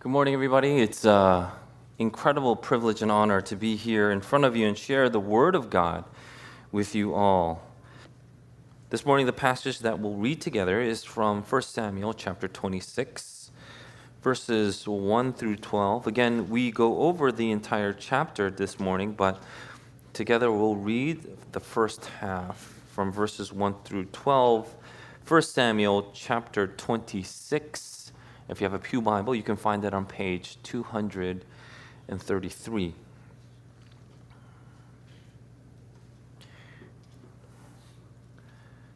Good morning, everybody. It's an incredible privilege and honor to be here in front of you and share the Word of God with you all. This morning, the passage that we'll read together is from 1 Samuel chapter 26, verses 1 through 12. Again, we go over the entire chapter this morning, but together we'll read the first half from verses 1 through 12. 1 Samuel chapter 26. If you have a Pew Bible, you can find that on page 233.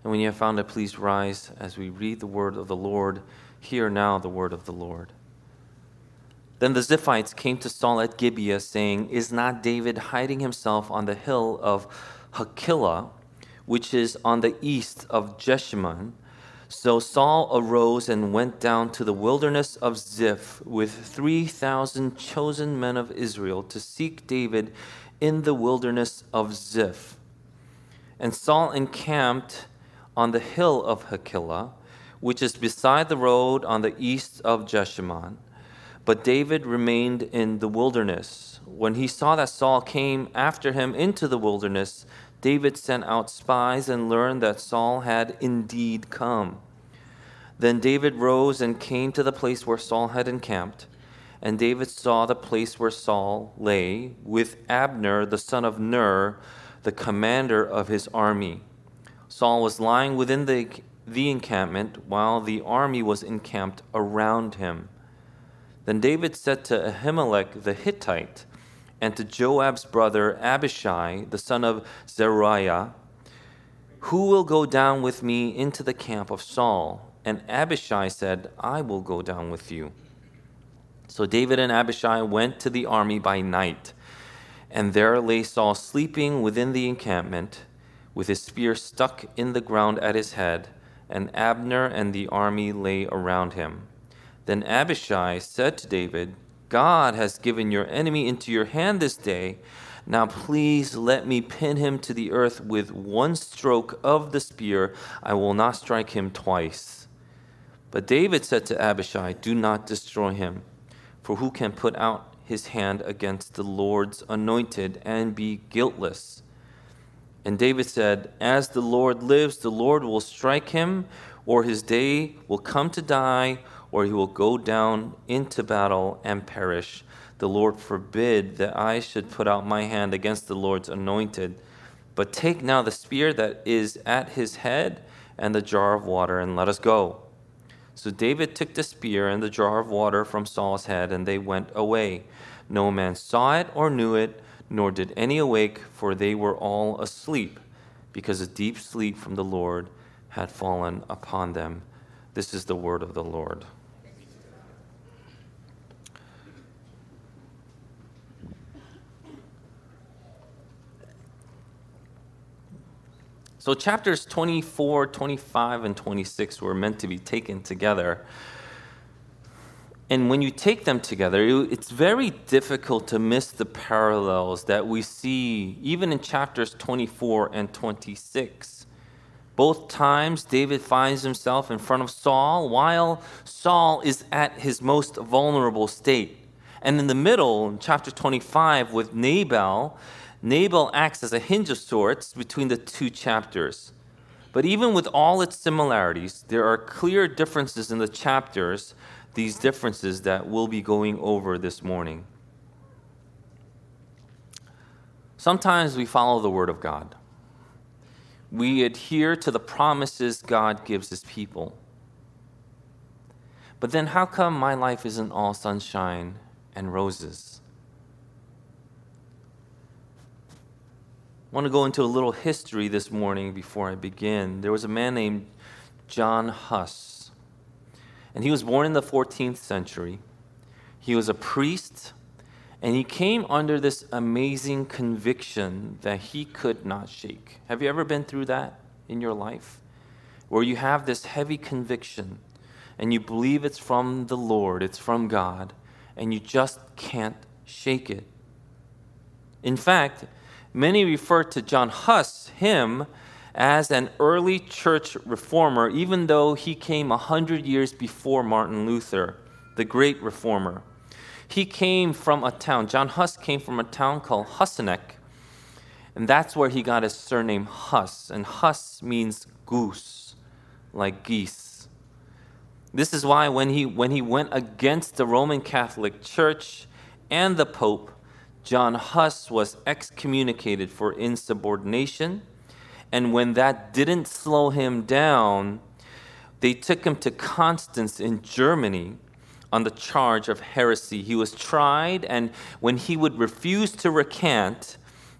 And when you have found it, please rise as we read the word of the Lord. Hear now the word of the Lord. Then the Ziphites came to Saul at Gibeah, saying, Is not David hiding himself on the hill of Hachilah, which is on the east of Jeshimon? So Saul arose and went down to the wilderness of Ziph with 3,000 chosen men of Israel to seek David in the wilderness of Ziph. And Saul encamped on the hill of Hachilah, which is beside the road on the east of Jeshimon. But David remained in the wilderness. When he saw that Saul came after him into the wilderness, David sent out spies and learned that Saul had indeed come. Then David rose and came to the place where Saul had encamped. And David saw the place where Saul lay with Abner, the son of Ner, the commander of his army. Saul was lying within the, the encampment while the army was encamped around him. Then David said to Ahimelech the Hittite, and to Joab's brother Abishai, the son of Zeruiah, Who will go down with me into the camp of Saul? And Abishai said, I will go down with you. So David and Abishai went to the army by night, and there lay Saul sleeping within the encampment, with his spear stuck in the ground at his head, and Abner and the army lay around him. Then Abishai said to David, God has given your enemy into your hand this day. Now please let me pin him to the earth with one stroke of the spear. I will not strike him twice. But David said to Abishai, Do not destroy him, for who can put out his hand against the Lord's anointed and be guiltless? And David said, As the Lord lives, the Lord will strike him, or his day will come to die or he will go down into battle and perish. The Lord forbid that I should put out my hand against the Lord's anointed. But take now the spear that is at his head and the jar of water, and let us go. So David took the spear and the jar of water from Saul's head, and they went away. No man saw it or knew it, nor did any awake, for they were all asleep, because a deep sleep from the Lord had fallen upon them. This is the word of the Lord. So, chapters 24, 25, and 26 were meant to be taken together. And when you take them together, it's very difficult to miss the parallels that we see even in chapters 24 and 26. Both times, David finds himself in front of Saul while Saul is at his most vulnerable state. And in the middle, in chapter 25, with Nabal, Nabal acts as a hinge of sorts between the two chapters. But even with all its similarities, there are clear differences in the chapters, these differences that we'll be going over this morning. Sometimes we follow the Word of God, we adhere to the promises God gives His people. But then, how come my life isn't all sunshine and roses? I want to go into a little history this morning before I begin. There was a man named John Huss, and he was born in the 14th century. He was a priest, and he came under this amazing conviction that he could not shake. Have you ever been through that in your life? Where you have this heavy conviction, and you believe it's from the Lord, it's from God, and you just can't shake it. In fact, Many refer to John Huss, him, as an early church reformer, even though he came a hundred years before Martin Luther, the great reformer. He came from a town, John Huss came from a town called Husinec, and that's where he got his surname Huss. And Huss means goose, like geese. This is why when he, when he went against the Roman Catholic Church and the Pope, John Huss was excommunicated for insubordination. And when that didn't slow him down, they took him to Constance in Germany on the charge of heresy. He was tried, and when he would refuse to recant,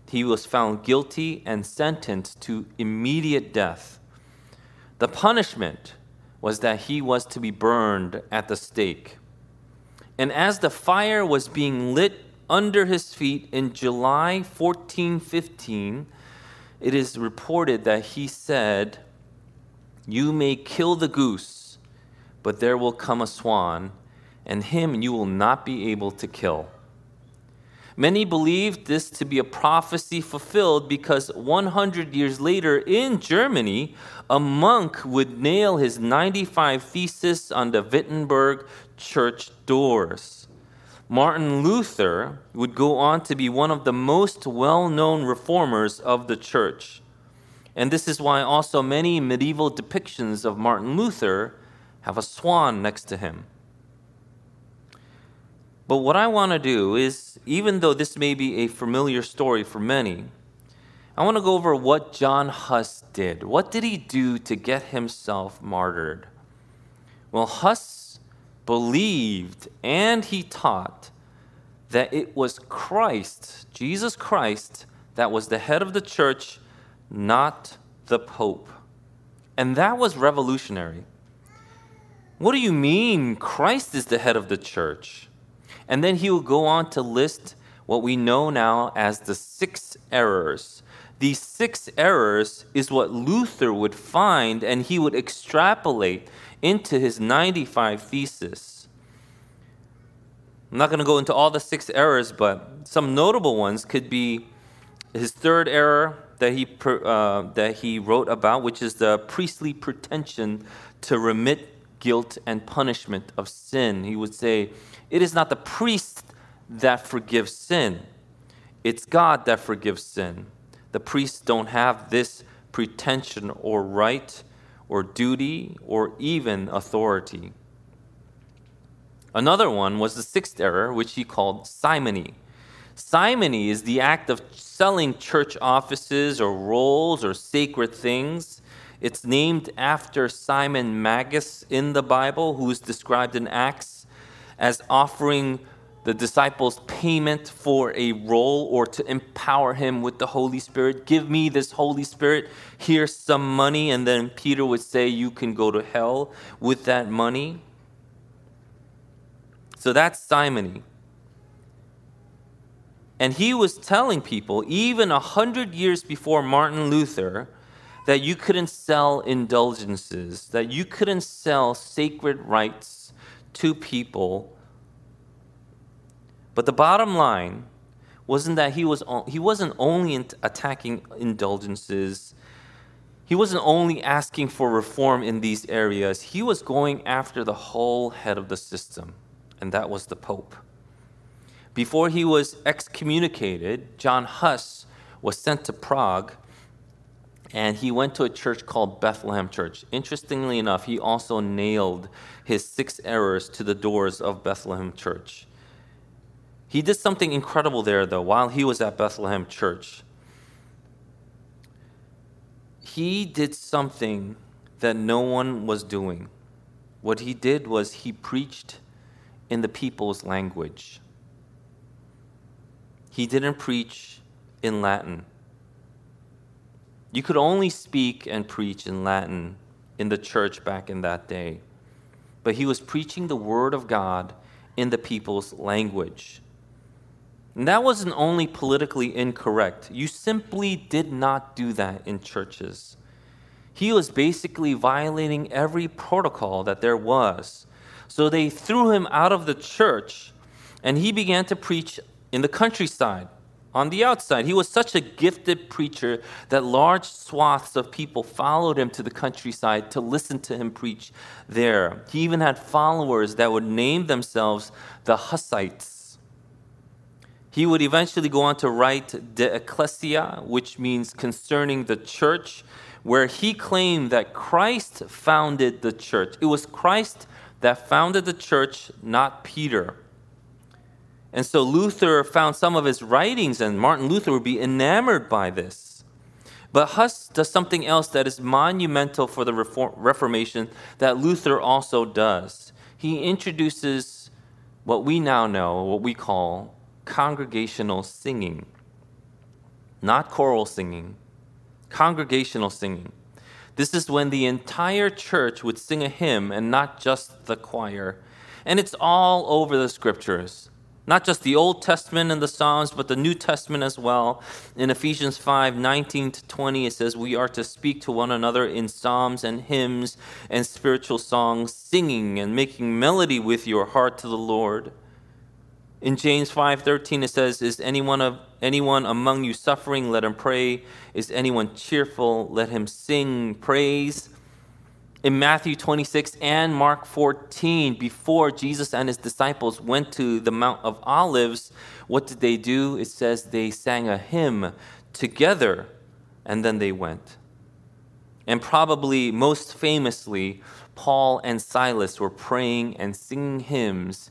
he was found guilty and sentenced to immediate death. The punishment was that he was to be burned at the stake. And as the fire was being lit under his feet in July 1415, it is reported that he said, You may kill the goose, but there will come a swan, and him you will not be able to kill. Many believed this to be a prophecy fulfilled because 100 years later in Germany, a monk would nail his 95 Theses on the Wittenberg church doors. Martin Luther would go on to be one of the most well known reformers of the church. And this is why also many medieval depictions of Martin Luther have a swan next to him. But what I want to do is, even though this may be a familiar story for many, I want to go over what John Huss did. What did he do to get himself martyred? Well, Huss believed and he taught that it was Christ, Jesus Christ, that was the head of the church, not the Pope. And that was revolutionary. What do you mean Christ is the head of the church? And then he will go on to list what we know now as the six errors. These six errors is what Luther would find and he would extrapolate into his 95 thesis. I'm not going to go into all the six errors, but some notable ones could be his third error that he, uh, that he wrote about, which is the priestly pretension to remit guilt and punishment of sin. He would say, it is not the priest that forgives sin, it's God that forgives sin. The priests don't have this pretension or right or duty or even authority. Another one was the sixth error, which he called simony. Simony is the act of selling church offices or roles or sacred things. It's named after Simon Magus in the Bible, who is described in Acts as offering the disciples payment for a role or to empower him with the Holy Spirit. Give me this Holy Spirit. Here's some money. And then Peter would say, You can go to hell with that money. So that's simony. And he was telling people, even a hundred years before Martin Luther, that you couldn't sell indulgences, that you couldn't sell sacred rights to people. But the bottom line wasn't that he was he wasn't only attacking indulgences. He wasn't only asking for reform in these areas. He was going after the whole head of the system, and that was the Pope. Before he was excommunicated, John Huss was sent to Prague and he went to a church called Bethlehem Church. Interestingly enough, he also nailed his six errors to the doors of Bethlehem Church. He did something incredible there, though, while he was at Bethlehem Church. He did something that no one was doing. What he did was he preached in the people's language. He didn't preach in Latin. You could only speak and preach in Latin in the church back in that day. But he was preaching the word of God in the people's language. And that wasn't only politically incorrect, you simply did not do that in churches. He was basically violating every protocol that there was. So they threw him out of the church and he began to preach in the countryside on the outside. He was such a gifted preacher that large swaths of people followed him to the countryside to listen to him preach there. He even had followers that would name themselves the Hussites. He would eventually go on to write De Ecclesia, which means concerning the church, where he claimed that Christ founded the church. It was Christ that founded the church, not Peter. And so Luther found some of his writings, and Martin Luther would be enamored by this. But Huss does something else that is monumental for the Reformation that Luther also does. He introduces what we now know, what we call congregational singing. Not choral singing, congregational singing. This is when the entire church would sing a hymn and not just the choir. And it's all over the scriptures. Not just the Old Testament and the Psalms, but the New Testament as well. In Ephesians 5 19 to 20, it says, We are to speak to one another in psalms and hymns and spiritual songs, singing and making melody with your heart to the Lord. In James 5:13 it says, "Is anyone of anyone among you suffering? Let him pray. Is anyone cheerful? Let him sing praise." in Matthew 26 and Mark 14, before Jesus and his disciples went to the Mount of Olives, what did they do? It says they sang a hymn together and then they went. And probably most famously, Paul and Silas were praying and singing hymns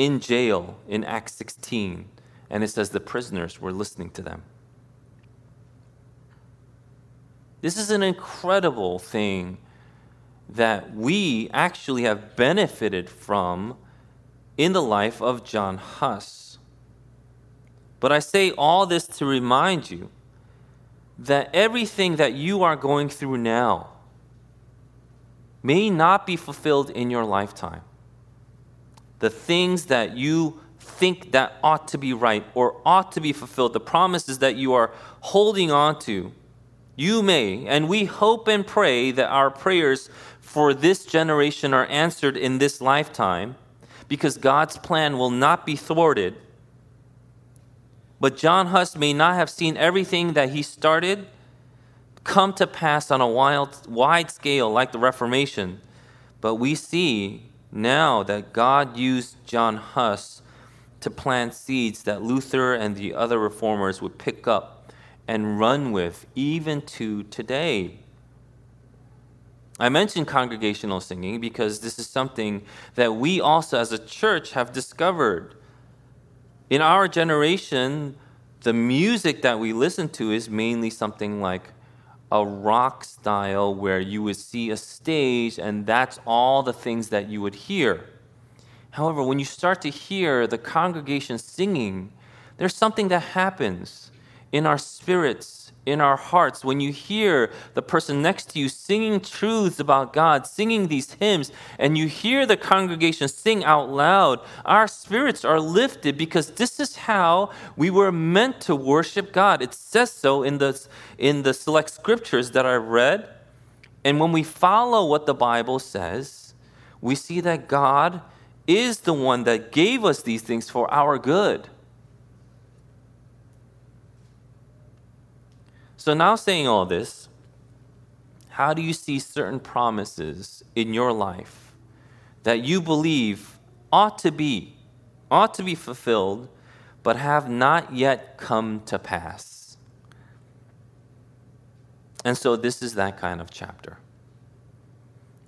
in jail in Acts 16. And it says the prisoners were listening to them. This is an incredible thing that we actually have benefited from in the life of John Huss. But I say all this to remind you that everything that you are going through now may not be fulfilled in your lifetime. The things that you think that ought to be right or ought to be fulfilled, the promises that you are holding on to, you may, and we hope and pray that our prayers for this generation are answered in this lifetime because God's plan will not be thwarted. But John Huss may not have seen everything that he started come to pass on a wild, wide scale like the Reformation. But we see now that God used John Huss to plant seeds that Luther and the other reformers would pick up and run with even to today. I mentioned congregational singing because this is something that we also as a church have discovered. In our generation, the music that we listen to is mainly something like a rock style where you would see a stage and that's all the things that you would hear. However, when you start to hear the congregation singing, there's something that happens in our spirits in our hearts when you hear the person next to you singing truths about God, singing these hymns, and you hear the congregation sing out loud, our spirits are lifted because this is how we were meant to worship God. It says so in the, in the select scriptures that I've read. And when we follow what the Bible says, we see that God is the one that gave us these things for our good. So, now saying all this, how do you see certain promises in your life that you believe ought to be, ought to be fulfilled, but have not yet come to pass? And so, this is that kind of chapter.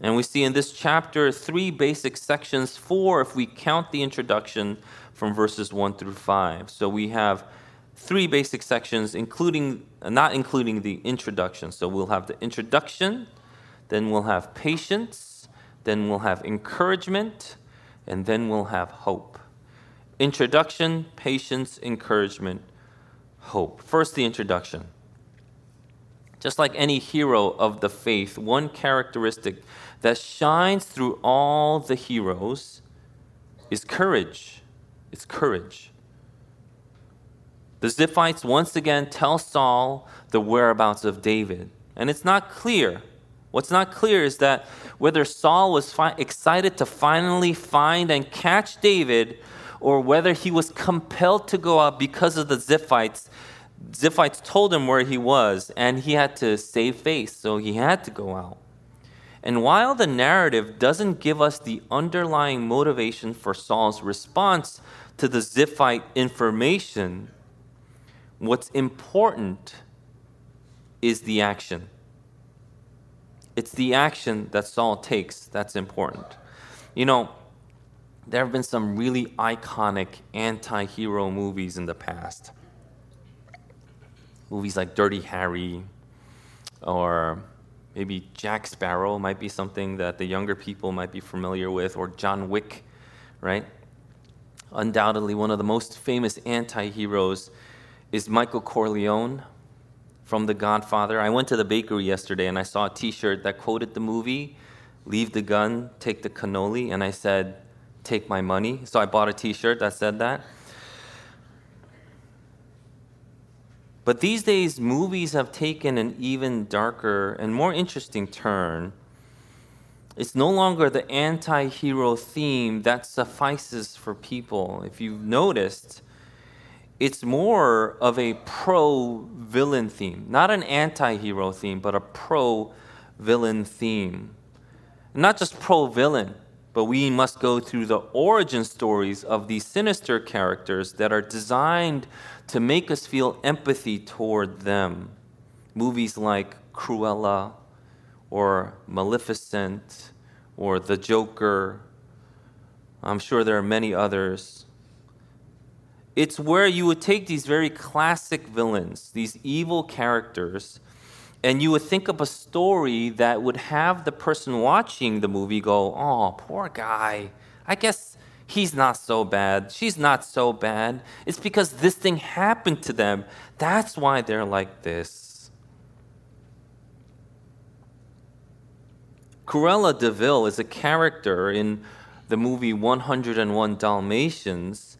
And we see in this chapter three basic sections, four if we count the introduction from verses 1 through 5. So we have three basic sections, including not including the introduction. So we'll have the introduction, then we'll have patience, then we'll have encouragement, and then we'll have hope. Introduction, patience, encouragement, hope. First, the introduction. Just like any hero of the faith, one characteristic that shines through all the heroes is courage. It's courage. The Ziphites once again tell Saul the whereabouts of David. And it's not clear. What's not clear is that whether Saul was fi- excited to finally find and catch David or whether he was compelled to go out because of the Ziphites. Ziphites told him where he was and he had to save face, so he had to go out. And while the narrative doesn't give us the underlying motivation for Saul's response to the Ziphite information, what's important is the action. It's the action that Saul takes that's important. You know, there have been some really iconic anti hero movies in the past. Movies like Dirty Harry or maybe Jack Sparrow might be something that the younger people might be familiar with, or John Wick, right? Undoubtedly, one of the most famous anti heroes is Michael Corleone from The Godfather. I went to the bakery yesterday and I saw a t shirt that quoted the movie Leave the gun, take the cannoli. And I said, Take my money. So I bought a t shirt that said that. But these days, movies have taken an even darker and more interesting turn. It's no longer the anti hero theme that suffices for people. If you've noticed, it's more of a pro villain theme, not an anti hero theme, but a pro villain theme. Not just pro villain, but we must go through the origin stories of these sinister characters that are designed to make us feel empathy toward them. Movies like Cruella or Maleficent or The Joker. I'm sure there are many others. It's where you would take these very classic villains, these evil characters, and you would think of a story that would have the person watching the movie go, oh, poor guy. I guess he's not so bad. She's not so bad. It's because this thing happened to them. That's why they're like this. Cruella DeVille is a character in the movie 101 Dalmatians,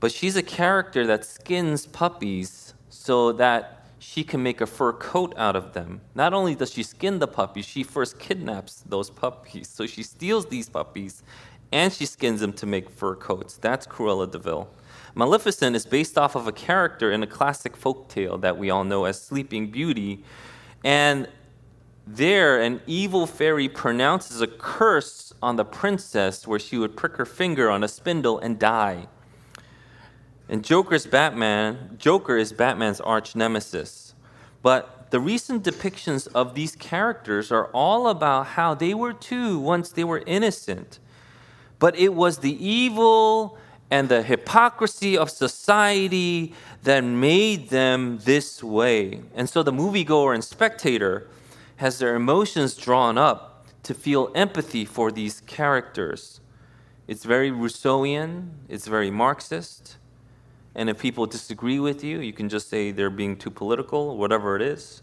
but she's a character that skins puppies so that she can make a fur coat out of them. Not only does she skin the puppies, she first kidnaps those puppies. So she steals these puppies and she skins them to make fur coats. That's Cruella DeVille. Maleficent is based off of a character in a classic folk tale that we all know as Sleeping Beauty. And there, an evil fairy pronounces a curse on the princess where she would prick her finger on a spindle and die. And Joker's Batman, Joker is Batman's arch nemesis. But the recent depictions of these characters are all about how they were too once they were innocent. But it was the evil and the hypocrisy of society that made them this way. And so the moviegoer and spectator has their emotions drawn up to feel empathy for these characters. It's very Rousseauian, it's very Marxist. And if people disagree with you, you can just say they're being too political, whatever it is.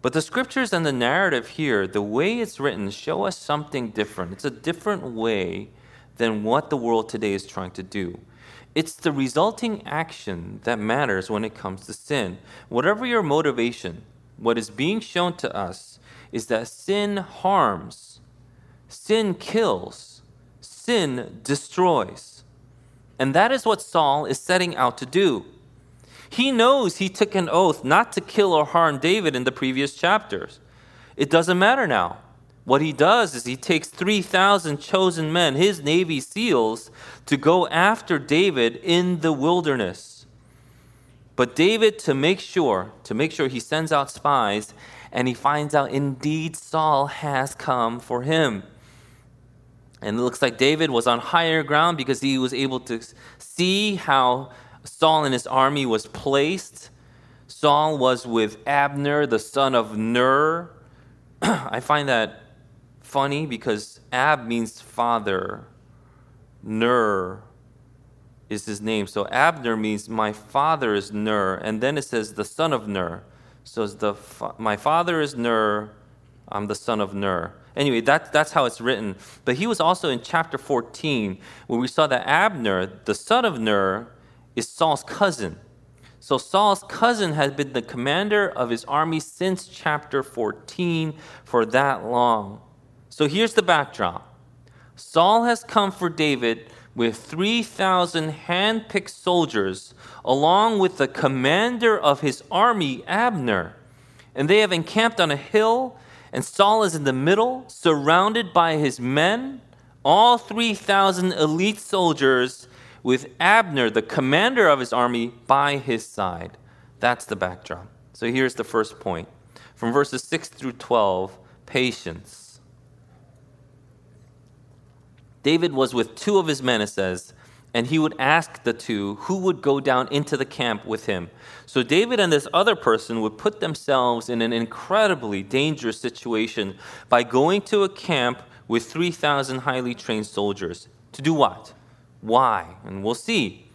But the scriptures and the narrative here, the way it's written, show us something different. It's a different way than what the world today is trying to do. It's the resulting action that matters when it comes to sin. Whatever your motivation, what is being shown to us is that sin harms, sin kills, sin destroys. And that is what Saul is setting out to do. He knows he took an oath not to kill or harm David in the previous chapters. It doesn't matter now. What he does is he takes 3,000 chosen men, his Navy SEALs, to go after David in the wilderness. But David, to make sure, to make sure he sends out spies, and he finds out indeed Saul has come for him. And it looks like David was on higher ground because he was able to see how Saul and his army was placed. Saul was with Abner, the son of Ner. I find that funny because Ab means father, Ner is his name. So Abner means my father is Ner, and then it says the son of Ner. So the my father is Ner, I'm the son of Ner. Anyway, that, that's how it's written. But he was also in chapter 14, where we saw that Abner, the son of Ner, is Saul's cousin. So Saul's cousin has been the commander of his army since chapter 14 for that long. So here's the backdrop Saul has come for David with 3,000 hand picked soldiers, along with the commander of his army, Abner. And they have encamped on a hill And Saul is in the middle, surrounded by his men, all 3,000 elite soldiers, with Abner, the commander of his army, by his side. That's the backdrop. So here's the first point. From verses 6 through 12, patience. David was with two of his men, it says, and he would ask the two who would go down into the camp with him. So David and this other person would put themselves in an incredibly dangerous situation by going to a camp with 3,000 highly trained soldiers. To do what? Why? And we'll see.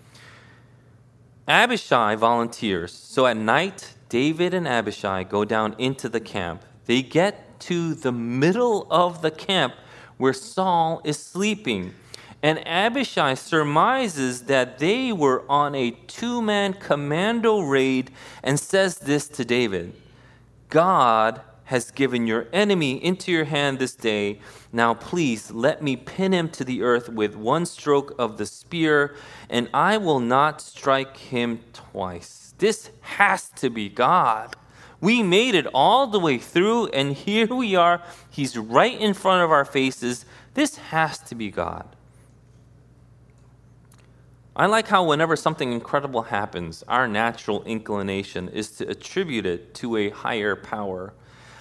Abishai volunteers. So at night, David and Abishai go down into the camp. They get to the middle of the camp where Saul is sleeping. And Abishai surmises that they were on a two man commando raid and says this to David God has given your enemy into your hand this day. Now, please let me pin him to the earth with one stroke of the spear, and I will not strike him twice. This has to be God. We made it all the way through, and here we are. He's right in front of our faces. This has to be God. I like how whenever something incredible happens, our natural inclination is to attribute it to a higher power.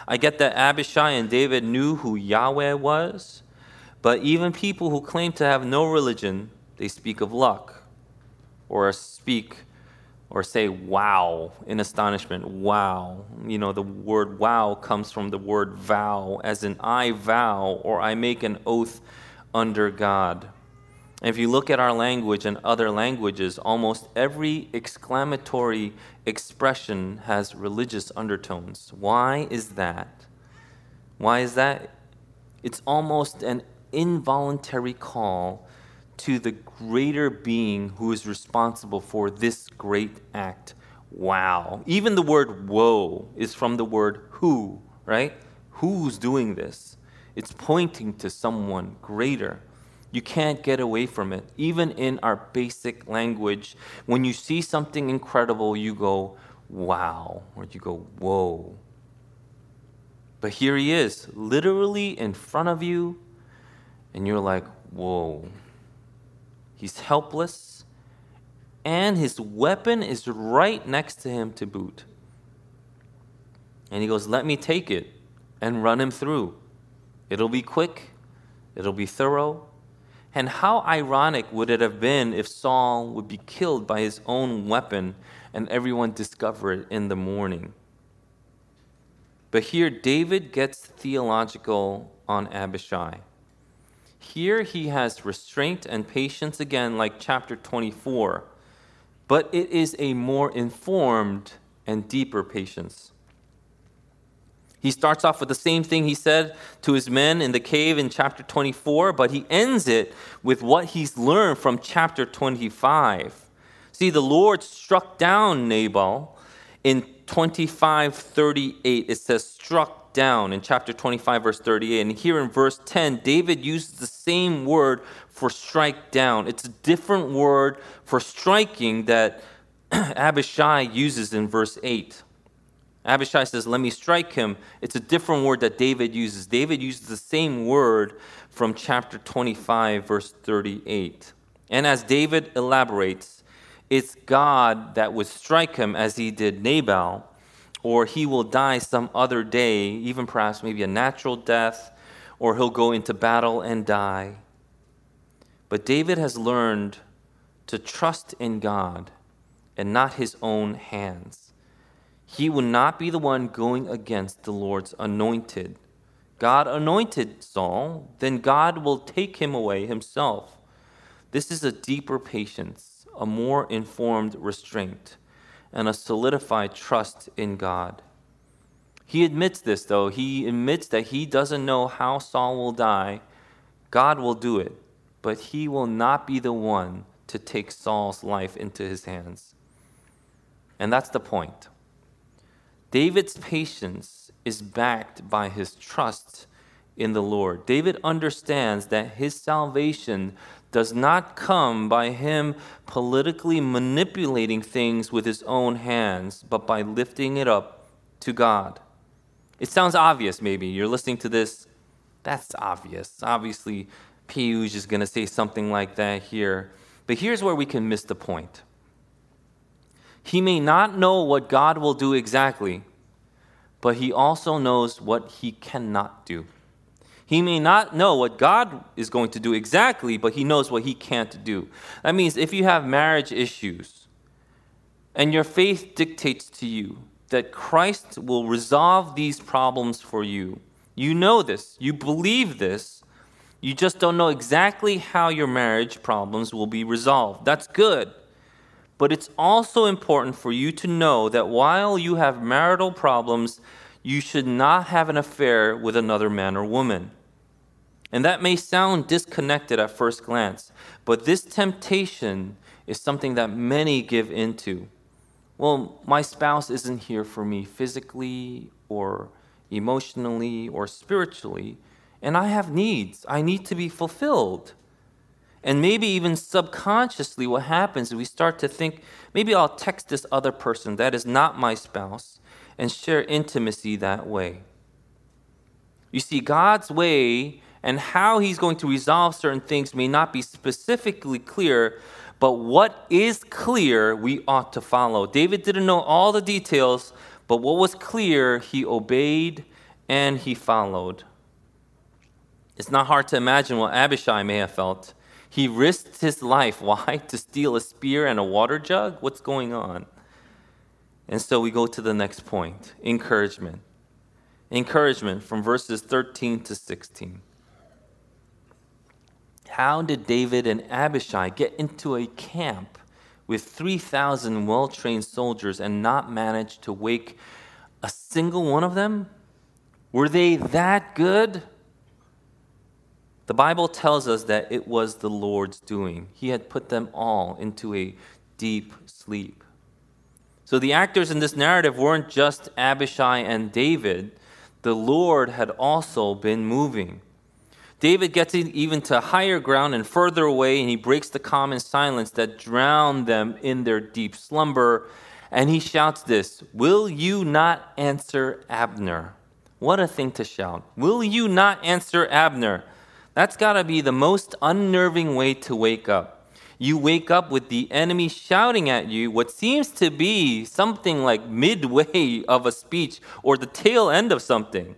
I get that Abishai and David knew who Yahweh was, but even people who claim to have no religion, they speak of luck or speak or say wow in astonishment. Wow. You know, the word wow comes from the word vow, as in I vow or I make an oath under God. If you look at our language and other languages, almost every exclamatory expression has religious undertones. Why is that? Why is that? It's almost an involuntary call to the greater being who is responsible for this great act. Wow. Even the word woe is from the word who, right? Who's doing this? It's pointing to someone greater. You can't get away from it. Even in our basic language, when you see something incredible, you go, wow, or you go, whoa. But here he is, literally in front of you, and you're like, whoa. He's helpless, and his weapon is right next to him to boot. And he goes, Let me take it and run him through. It'll be quick, it'll be thorough, and how ironic would it have been if Saul would be killed by his own weapon and everyone discover it in the morning? But here, David gets theological on Abishai. Here, he has restraint and patience again, like chapter 24, but it is a more informed and deeper patience. He starts off with the same thing he said to his men in the cave in chapter 24, but he ends it with what he's learned from chapter 25. See, the Lord struck down Nabal in 25:38. It says struck down in chapter 25 verse 38. And here in verse 10, David uses the same word for strike down. It's a different word for striking that Abishai uses in verse 8. Abishai says, Let me strike him. It's a different word that David uses. David uses the same word from chapter 25, verse 38. And as David elaborates, it's God that would strike him as he did Nabal, or he will die some other day, even perhaps maybe a natural death, or he'll go into battle and die. But David has learned to trust in God and not his own hands. He will not be the one going against the Lord's anointed. God anointed Saul, then God will take him away himself. This is a deeper patience, a more informed restraint, and a solidified trust in God. He admits this, though. He admits that he doesn't know how Saul will die. God will do it, but he will not be the one to take Saul's life into his hands. And that's the point. David's patience is backed by his trust in the Lord. David understands that his salvation does not come by him politically manipulating things with his own hands, but by lifting it up to God. It sounds obvious, maybe. You're listening to this. That's obvious. Obviously, Piyush is going to say something like that here. But here's where we can miss the point. He may not know what God will do exactly, but he also knows what he cannot do. He may not know what God is going to do exactly, but he knows what he can't do. That means if you have marriage issues and your faith dictates to you that Christ will resolve these problems for you. You know this, you believe this, you just don't know exactly how your marriage problems will be resolved. That's good. But it's also important for you to know that while you have marital problems, you should not have an affair with another man or woman. And that may sound disconnected at first glance, but this temptation is something that many give into well, my spouse isn't here for me physically or emotionally or spiritually, and I have needs. I need to be fulfilled. And maybe even subconsciously, what happens is we start to think maybe I'll text this other person that is not my spouse and share intimacy that way. You see, God's way and how He's going to resolve certain things may not be specifically clear, but what is clear, we ought to follow. David didn't know all the details, but what was clear, he obeyed and he followed. It's not hard to imagine what Abishai may have felt. He risked his life. Why? To steal a spear and a water jug? What's going on? And so we go to the next point encouragement. Encouragement from verses 13 to 16. How did David and Abishai get into a camp with 3,000 well trained soldiers and not manage to wake a single one of them? Were they that good? The Bible tells us that it was the Lord's doing. He had put them all into a deep sleep. So the actors in this narrative weren't just Abishai and David, the Lord had also been moving. David gets even to higher ground and further away, and he breaks the common silence that drowned them in their deep slumber. And he shouts this Will you not answer Abner? What a thing to shout. Will you not answer Abner? That's got to be the most unnerving way to wake up. You wake up with the enemy shouting at you what seems to be something like midway of a speech or the tail end of something.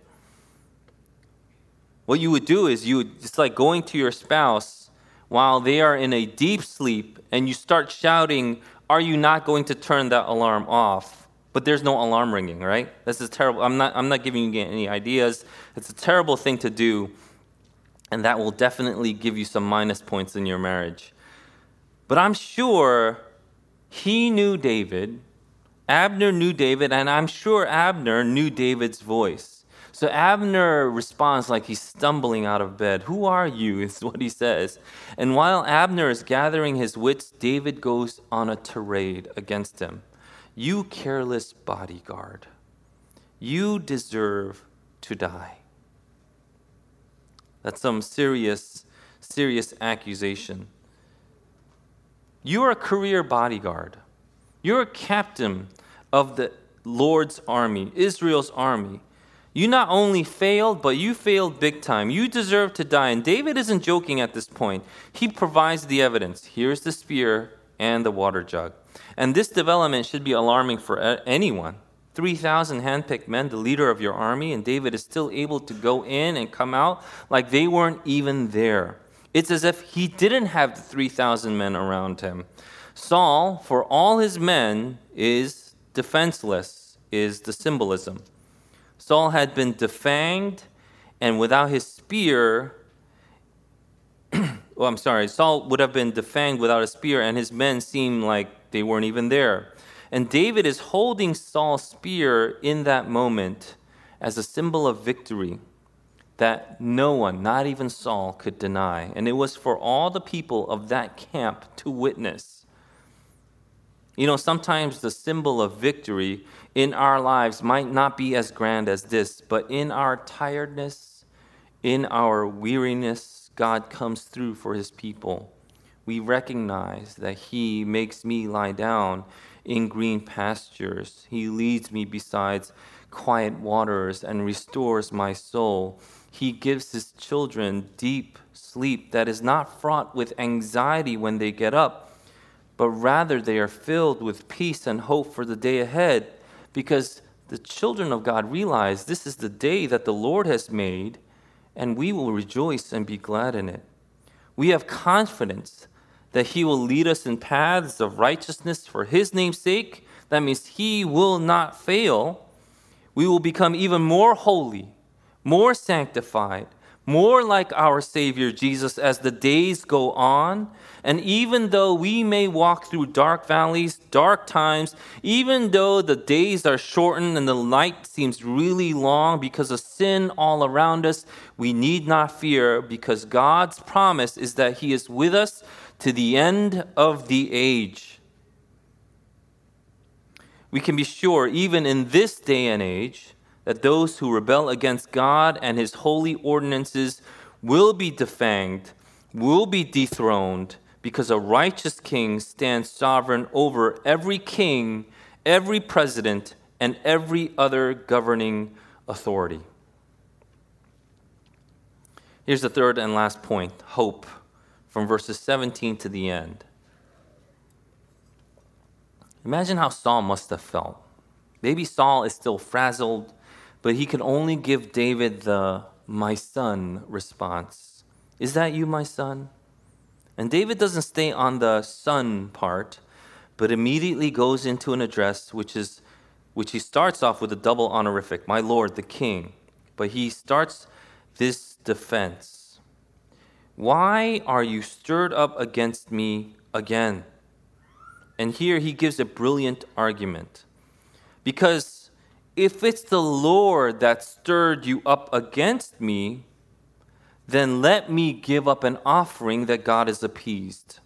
What you would do is you would, it's like going to your spouse while they are in a deep sleep and you start shouting, Are you not going to turn that alarm off? But there's no alarm ringing, right? This is terrible. I'm not, I'm not giving you any ideas. It's a terrible thing to do, and that will definitely give you some minus points in your marriage. But I'm sure he knew David, Abner knew David, and I'm sure Abner knew David's voice. So Abner responds like he's stumbling out of bed. Who are you? is what he says. And while Abner is gathering his wits, David goes on a tirade against him. You careless bodyguard, you deserve to die. That's some serious, serious accusation. You're a career bodyguard. You're a captain of the Lord's army, Israel's army. You not only failed, but you failed big time. You deserve to die. And David isn't joking at this point. He provides the evidence. Here's the spear and the water jug. And this development should be alarming for anyone. 3,000 handpicked men, the leader of your army, and David is still able to go in and come out like they weren't even there. It's as if he didn't have the 3,000 men around him. Saul, for all his men, is defenseless, is the symbolism. Saul had been defanged, and without his spear, oh, I'm sorry, Saul would have been defanged without a spear, and his men seemed like they weren't even there. And David is holding Saul's spear in that moment as a symbol of victory that no one, not even Saul, could deny. And it was for all the people of that camp to witness. You know, sometimes the symbol of victory in our lives might not be as grand as this, but in our tiredness, in our weariness, God comes through for his people. We recognize that he makes me lie down in green pastures. He leads me beside quiet waters and restores my soul. He gives his children deep sleep that is not fraught with anxiety when they get up, but rather they are filled with peace and hope for the day ahead because the children of God realize this is the day that the Lord has made and we will rejoice and be glad in it. We have confidence that He will lead us in paths of righteousness for His name's sake. That means He will not fail. We will become even more holy, more sanctified, more like our Savior Jesus as the days go on. And even though we may walk through dark valleys, dark times, even though the days are shortened and the night seems really long because of sin all around us, we need not fear because God's promise is that He is with us to the end of the age. We can be sure, even in this day and age, that those who rebel against God and his holy ordinances will be defanged, will be dethroned, because a righteous king stands sovereign over every king, every president, and every other governing authority. Here's the third and last point hope from verses 17 to the end. Imagine how Saul must have felt. Maybe Saul is still frazzled, but he can only give David the my son response. Is that you, my son? And David doesn't stay on the son part, but immediately goes into an address which is which he starts off with a double honorific, my lord the king. But he starts this defense. Why are you stirred up against me again? And here he gives a brilliant argument. Because if it's the Lord that stirred you up against me, then let me give up an offering that God is appeased.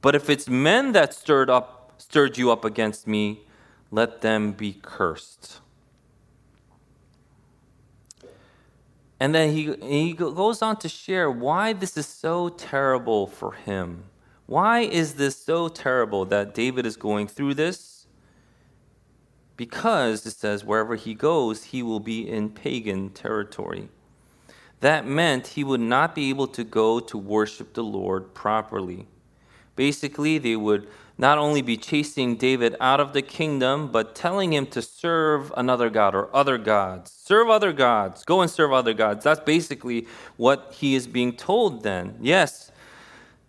But if it's men that stirred up stirred you up against me, let them be cursed. And then he, he goes on to share why this is so terrible for him. Why is this so terrible that David is going through this? Because it says, wherever he goes, he will be in pagan territory. That meant he would not be able to go to worship the Lord properly. Basically, they would not only be chasing David out of the kingdom, but telling him to serve another God or other gods. Serve other gods. Go and serve other gods. That's basically what he is being told then. Yes,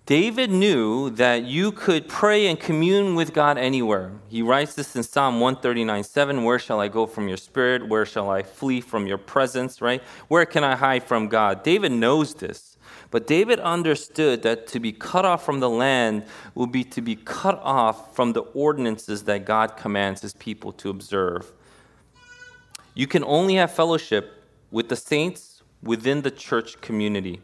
David knew that you could pray and commune with God anywhere. He writes this in Psalm 139 7 Where shall I go from your spirit? Where shall I flee from your presence? Right? Where can I hide from God? David knows this. But David understood that to be cut off from the land will be to be cut off from the ordinances that God commands his people to observe. You can only have fellowship with the saints within the church community.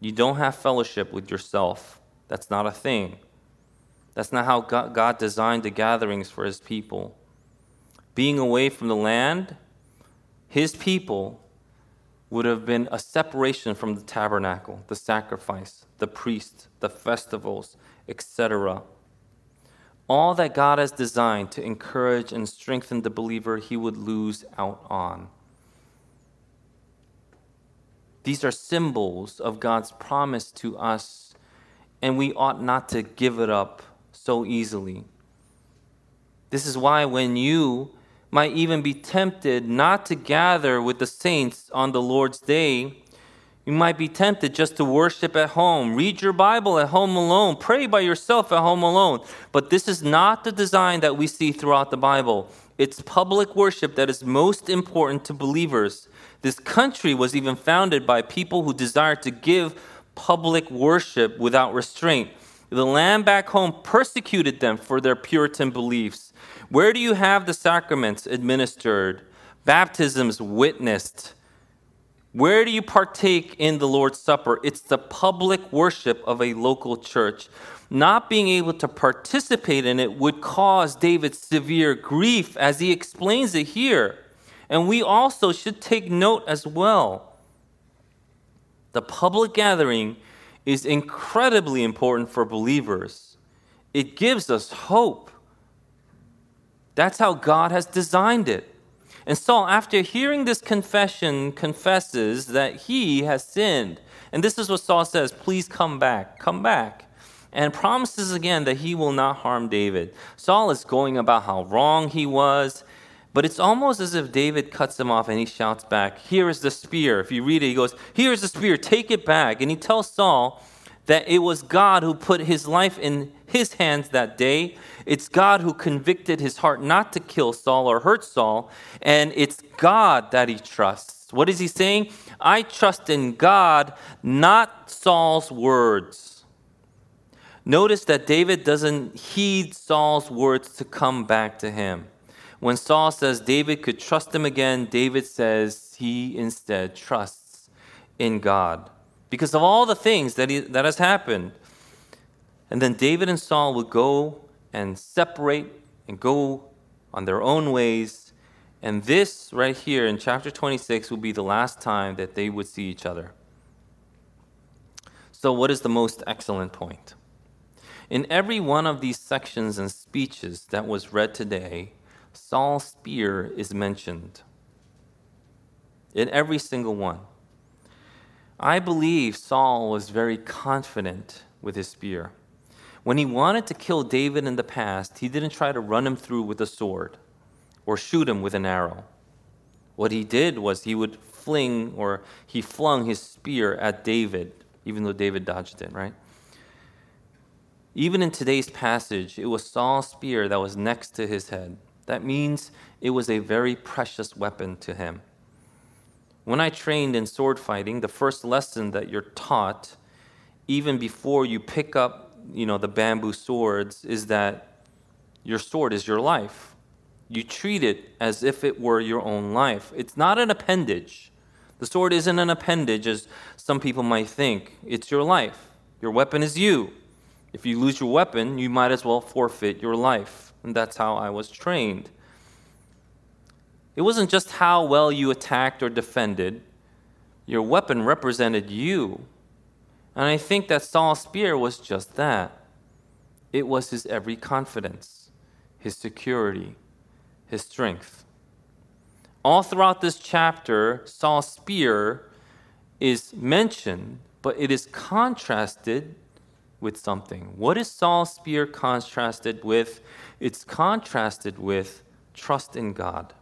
You don't have fellowship with yourself. That's not a thing. That's not how God designed the gatherings for his people. Being away from the land, his people would have been a separation from the tabernacle, the sacrifice, the priest, the festivals, etc. All that God has designed to encourage and strengthen the believer, he would lose out on. These are symbols of God's promise to us, and we ought not to give it up so easily. This is why when you might even be tempted not to gather with the saints on the Lord's day. You might be tempted just to worship at home, read your Bible at home alone, pray by yourself at home alone. But this is not the design that we see throughout the Bible. It's public worship that is most important to believers. This country was even founded by people who desired to give public worship without restraint. The land back home persecuted them for their Puritan beliefs. Where do you have the sacraments administered, baptisms witnessed? Where do you partake in the Lord's Supper? It's the public worship of a local church. Not being able to participate in it would cause David severe grief, as he explains it here. And we also should take note as well. The public gathering is incredibly important for believers, it gives us hope. That's how God has designed it. And Saul, after hearing this confession, confesses that he has sinned. And this is what Saul says Please come back, come back. And promises again that he will not harm David. Saul is going about how wrong he was, but it's almost as if David cuts him off and he shouts back, Here is the spear. If you read it, he goes, Here is the spear, take it back. And he tells Saul that it was God who put his life in his hands that day. It's God who convicted his heart not to kill Saul or hurt Saul, and it's God that he trusts. What is he saying? I trust in God, not Saul's words. Notice that David doesn't heed Saul's words to come back to him. When Saul says David could trust him again, David says he instead trusts in God because of all the things that, he, that has happened. And then David and Saul would go and separate and go on their own ways. And this right here in chapter 26 will be the last time that they would see each other. So, what is the most excellent point? In every one of these sections and speeches that was read today, Saul's spear is mentioned. In every single one. I believe Saul was very confident with his spear. When he wanted to kill David in the past, he didn't try to run him through with a sword or shoot him with an arrow. What he did was he would fling or he flung his spear at David, even though David dodged it, right? Even in today's passage, it was Saul's spear that was next to his head. That means it was a very precious weapon to him. When I trained in sword fighting, the first lesson that you're taught, even before you pick up, you know, the bamboo swords, is that your sword is your life. You treat it as if it were your own life. It's not an appendage. The sword isn't an appendage, as some people might think. It's your life. Your weapon is you. If you lose your weapon, you might as well forfeit your life. And that's how I was trained. It wasn't just how well you attacked or defended, your weapon represented you. And I think that Saul's spear was just that it was his every confidence, his security, his strength. All throughout this chapter, Saul's spear is mentioned, but it is contrasted with something. What is Saul's spear contrasted with? It's contrasted with trust in God.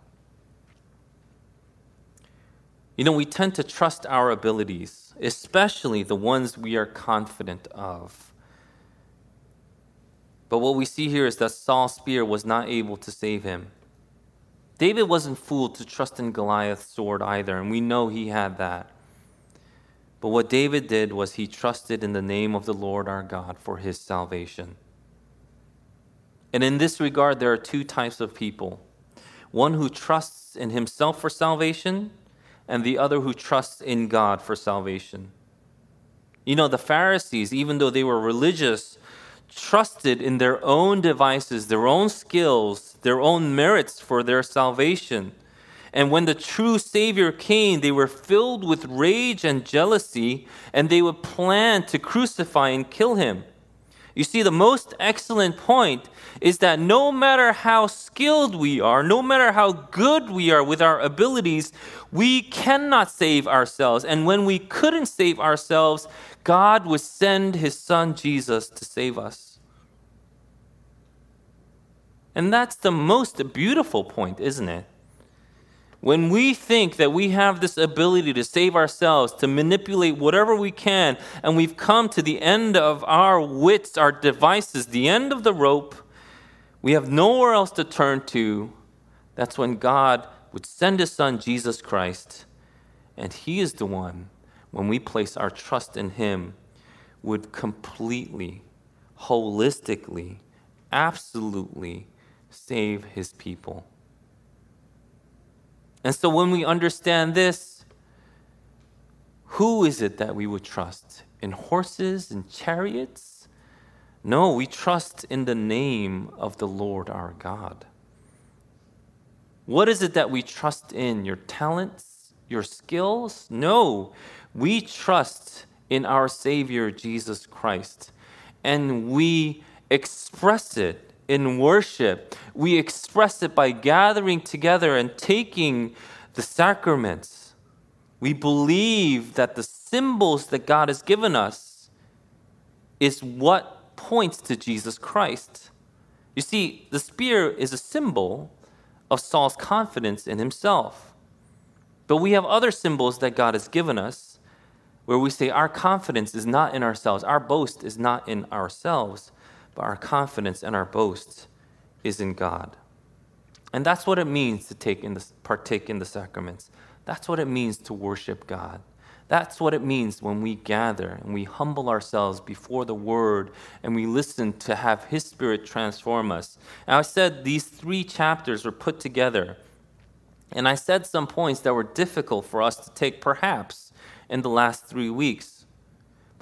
You know, we tend to trust our abilities, especially the ones we are confident of. But what we see here is that Saul's spear was not able to save him. David wasn't fooled to trust in Goliath's sword either, and we know he had that. But what David did was he trusted in the name of the Lord our God for his salvation. And in this regard, there are two types of people one who trusts in himself for salvation and the other who trusts in God for salvation. You know, the Pharisees, even though they were religious, trusted in their own devices, their own skills, their own merits for their salvation. And when the true Savior came, they were filled with rage and jealousy, and they would plan to crucify and kill him. You see, the most excellent point is that no matter how skilled we are, no matter how good we are with our abilities, we cannot save ourselves. And when we couldn't save ourselves, God would send his son Jesus to save us. And that's the most beautiful point, isn't it? When we think that we have this ability to save ourselves, to manipulate whatever we can, and we've come to the end of our wits, our devices, the end of the rope, we have nowhere else to turn to. That's when God would send his son, Jesus Christ, and he is the one, when we place our trust in him, would completely, holistically, absolutely save his people. And so when we understand this, who is it that we would trust? In horses and chariots? No, we trust in the name of the Lord our God. What is it that we trust in? Your talents? Your skills? No, we trust in our Savior Jesus Christ. And we express it in worship. We express it by gathering together and taking the sacraments. We believe that the symbols that God has given us is what points to Jesus Christ. You see, the spear is a symbol of Saul's confidence in himself. But we have other symbols that God has given us where we say our confidence is not in ourselves, our boast is not in ourselves, but our confidence and our boast is in God. And that's what it means to take in the, partake in the sacraments. That's what it means to worship God. That's what it means when we gather and we humble ourselves before the Word and we listen to have His Spirit transform us. Now, I said these three chapters were put together. And I said some points that were difficult for us to take, perhaps, in the last three weeks.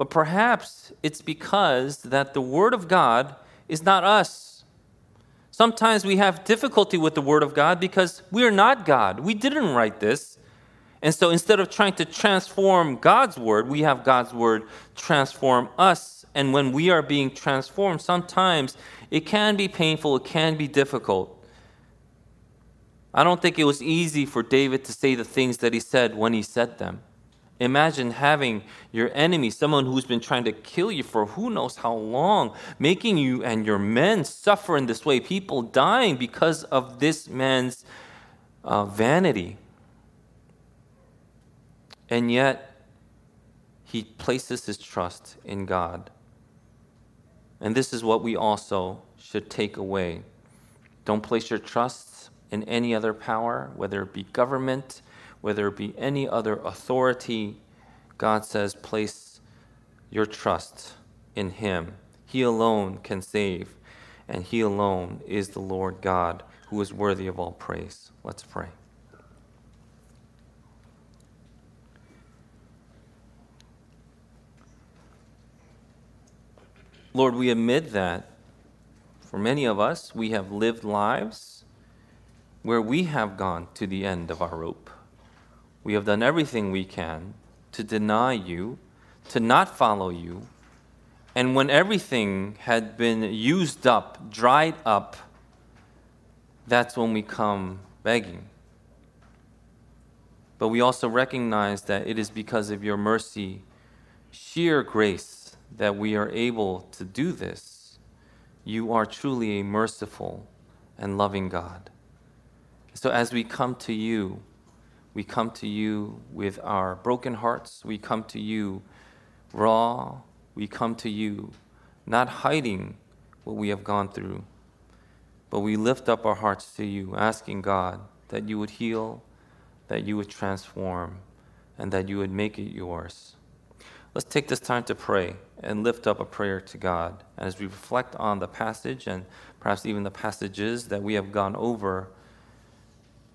But perhaps it's because that the Word of God is not us. Sometimes we have difficulty with the Word of God because we are not God. We didn't write this. And so instead of trying to transform God's Word, we have God's Word transform us. And when we are being transformed, sometimes it can be painful, it can be difficult. I don't think it was easy for David to say the things that he said when he said them. Imagine having your enemy, someone who's been trying to kill you for who knows how long, making you and your men suffer in this way, people dying because of this man's uh, vanity. And yet, he places his trust in God. And this is what we also should take away. Don't place your trust in any other power, whether it be government whether it be any other authority, God says, place your trust in Him. He alone can save, and He alone is the Lord God who is worthy of all praise. Let's pray. Lord, we admit that for many of us, we have lived lives where we have gone to the end of our rope. We have done everything we can to deny you, to not follow you. And when everything had been used up, dried up, that's when we come begging. But we also recognize that it is because of your mercy, sheer grace, that we are able to do this. You are truly a merciful and loving God. So as we come to you, we come to you with our broken hearts. We come to you raw. We come to you not hiding what we have gone through, but we lift up our hearts to you, asking God that you would heal, that you would transform, and that you would make it yours. Let's take this time to pray and lift up a prayer to God. as we reflect on the passage and perhaps even the passages that we have gone over,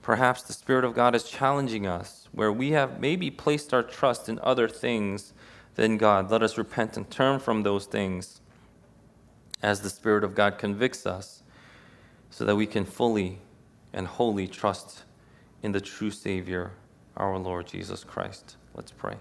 Perhaps the Spirit of God is challenging us where we have maybe placed our trust in other things than God. Let us repent and turn from those things as the Spirit of God convicts us so that we can fully and wholly trust in the true Savior, our Lord Jesus Christ. Let's pray.